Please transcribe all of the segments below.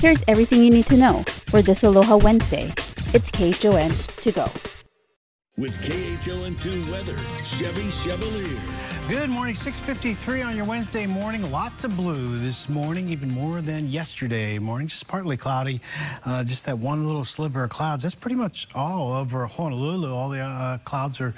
Here's everything you need to know for this Aloha Wednesday. It's KHON to go. With KHON2 weather, Chevy Chevalier. Good morning, 653 on your Wednesday morning. Lots of blue this morning, even more than yesterday morning. Just partly cloudy. Uh, just that one little sliver of clouds. That's pretty much all over Honolulu. All the uh, clouds are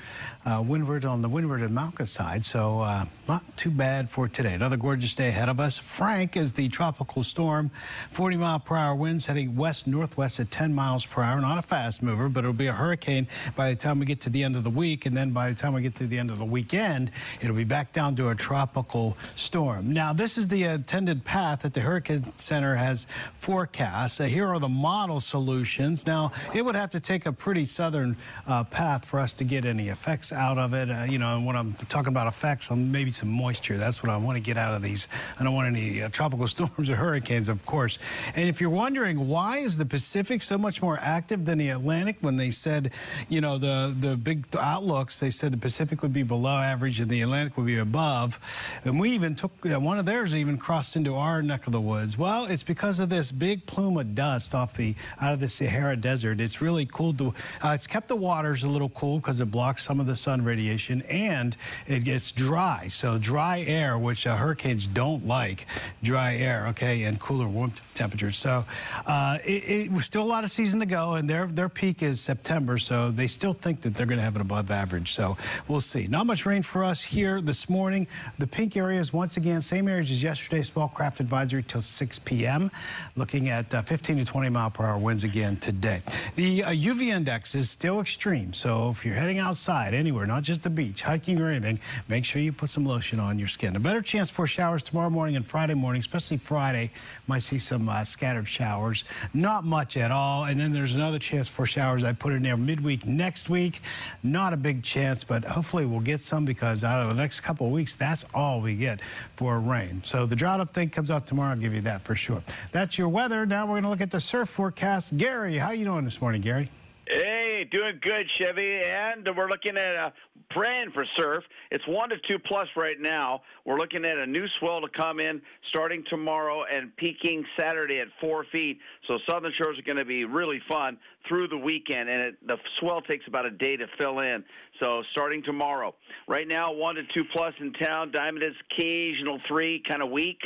uh, windward on the windward and Mauka side. So uh, not too bad for today. Another gorgeous day ahead of us. Frank is the tropical storm. 40 mile per hour winds heading west northwest at 10 miles per hour. Not a fast mover, but it'll be a hurricane by the time we get to the end of the week. And then by the time we get to the end of the weekend, it'll be back down to a tropical storm. Now, this is the intended path that the Hurricane Center has forecast. Uh, here are the model solutions. Now, it would have to take a pretty southern uh, path for us to get any effects out of it. Uh, you know, and when I'm talking about effects, I'm maybe some moisture. That's what I want to get out of these. I don't want any uh, tropical storms or hurricanes, of course. And if you're wondering why is the Pacific so much more active than the Atlantic when they said, you know, the, the big outlooks, they said the Pacific would be below average and the Atlantic would be above. And we even took, one of theirs even crossed into our neck of the woods. Well, it's because of this big plume of dust off the, out of the Sahara Desert. It's really cooled the, uh, it's kept the waters a little cool because it blocks some of the sun radiation and it gets dry. So dry air, which uh, hurricanes don't like, dry air, okay, and cooler warm temperatures. So uh, it, it still a lot of season to go, and their their peak is September. So they still think that they're going to have an above average. So we'll see. Not much rain for us here this morning. The pink areas once again same areas as yesterday. Small craft advisory till 6 p.m. Looking at uh, 15 to 20 mile per hour winds again today. The uh, UV index is still extreme. So if you're heading outside anywhere, not just the beach, hiking or anything, make sure you put some lotion on your skin. A better chance for showers tomorrow morning and Friday morning, especially Friday. Might see some uh, scattered showers. Not much at all. And then there's another chance for showers. I put in there midweek next week. Not a big chance, but hopefully we'll get some because out of the next couple of weeks, that's all we get for rain. So the drought update comes out tomorrow. I'll give you that for sure. That's your weather. Now we're going to look at the surf forecast. Gary, how you doing this morning, Gary? Hey, doing good, Chevy. And we're looking at a praying for surf. It's one to two plus right now. We're looking at a new swell to come in starting tomorrow and peaking Saturday at four feet. So Southern Shores are going to be really fun through the weekend, and it, the swell takes about a day to fill in. So starting tomorrow. Right now, one to two plus in town. Diamond is occasional three, kind of weak.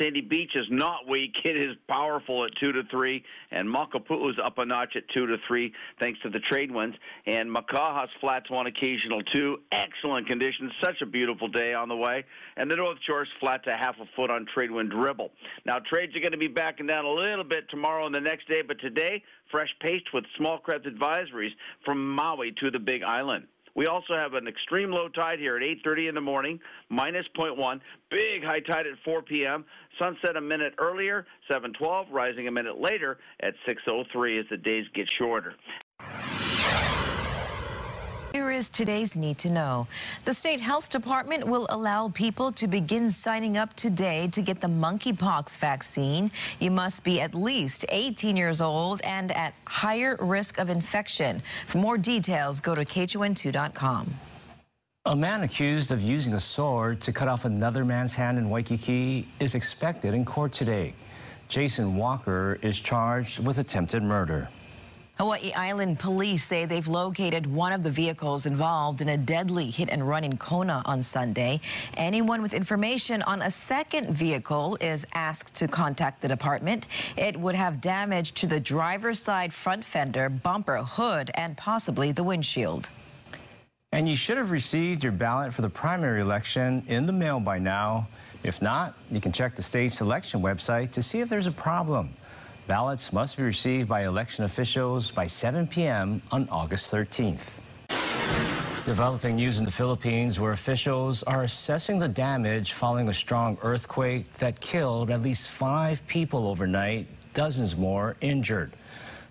Sandy Beach is not weak. It is powerful at two to three, and Makapu'u is up a notch at two to three, thanks to the trade winds. And Makaha's flats one occasional two. Excellent conditions. Such a beautiful day on the way. And the North Shore's flat to half a foot on trade wind dribble. Now trades are going to be backing down a little bit tomorrow and the next day, but today fresh pace with small craft advisories from Maui to the Big Island. We also have an extreme low tide here at 8:30 in the morning, minus 0.1. Big high tide at 4 p.m. Sunset a minute earlier, 7:12, rising a minute later at 6:03 as the days get shorter. Is today's Need to Know. The State Health Department will allow people to begin signing up today to get the monkeypox vaccine. You must be at least 18 years old and at higher risk of infection. For more details, go to KHON2.com. A man accused of using a sword to cut off another man's hand in Waikiki is expected in court today. Jason Walker is charged with attempted murder. Hawaii Island police say they've located one of the vehicles involved in a deadly hit and run in Kona on Sunday. Anyone with information on a second vehicle is asked to contact the department. It would have damage to the driver's side front fender, bumper, hood, and possibly the windshield. And you should have received your ballot for the primary election in the mail by now. If not, you can check the state's election website to see if there's a problem. Ballots must be received by election officials by 7 p.m. on August 13th. Developing news in the Philippines where officials are assessing the damage following a strong earthquake that killed at least five people overnight, dozens more injured.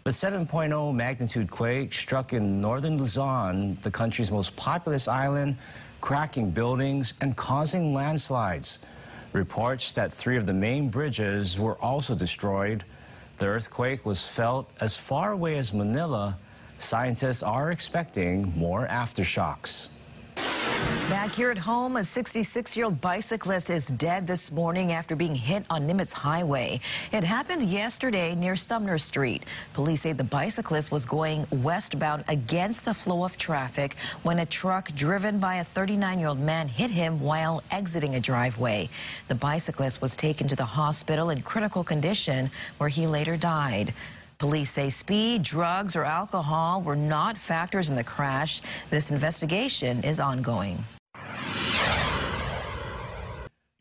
The 7.0 magnitude quake struck in northern Luzon, the country's most populous island, cracking buildings and causing landslides. Reports that three of the main bridges were also destroyed. The earthquake was felt as far away as Manila. Scientists are expecting more aftershocks. Back here at home, a 66 year old bicyclist is dead this morning after being hit on Nimitz Highway. It happened yesterday near Sumner Street. Police say the bicyclist was going westbound against the flow of traffic when a truck driven by a 39 year old man hit him while exiting a driveway. The bicyclist was taken to the hospital in critical condition where he later died. Police say speed, drugs, or alcohol were not factors in the crash. This investigation is ongoing.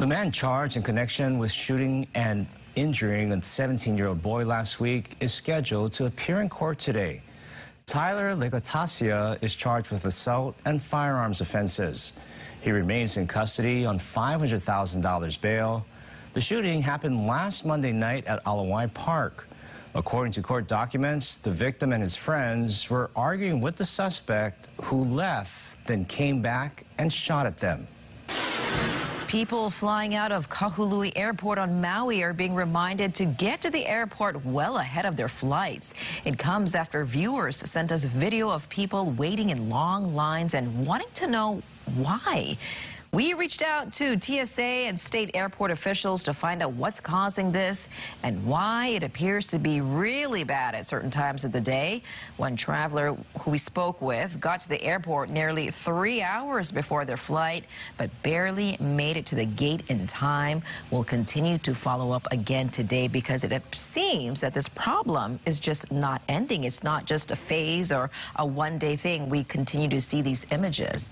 The man charged in connection with shooting and injuring a 17-year-old boy last week is scheduled to appear in court today. Tyler Legotasia is charged with assault and firearms offenses. He remains in custody on $500,000 bail. The shooting happened last Monday night at Ala Wai Park. According to court documents, the victim and his friends were arguing with the suspect who left, then came back and shot at them. People flying out of Kahului Airport on Maui are being reminded to get to the airport well ahead of their flights. It comes after viewers sent us video of people waiting in long lines and wanting to know why. We reached out to TSA and state airport officials to find out what's causing this and why it appears to be really bad at certain times of the day. One traveler who we spoke with got to the airport nearly three hours before their flight, but barely made it to the gate in time. We'll continue to follow up again today because it seems that this problem is just not ending. It's not just a phase or a one day thing. We continue to see these images.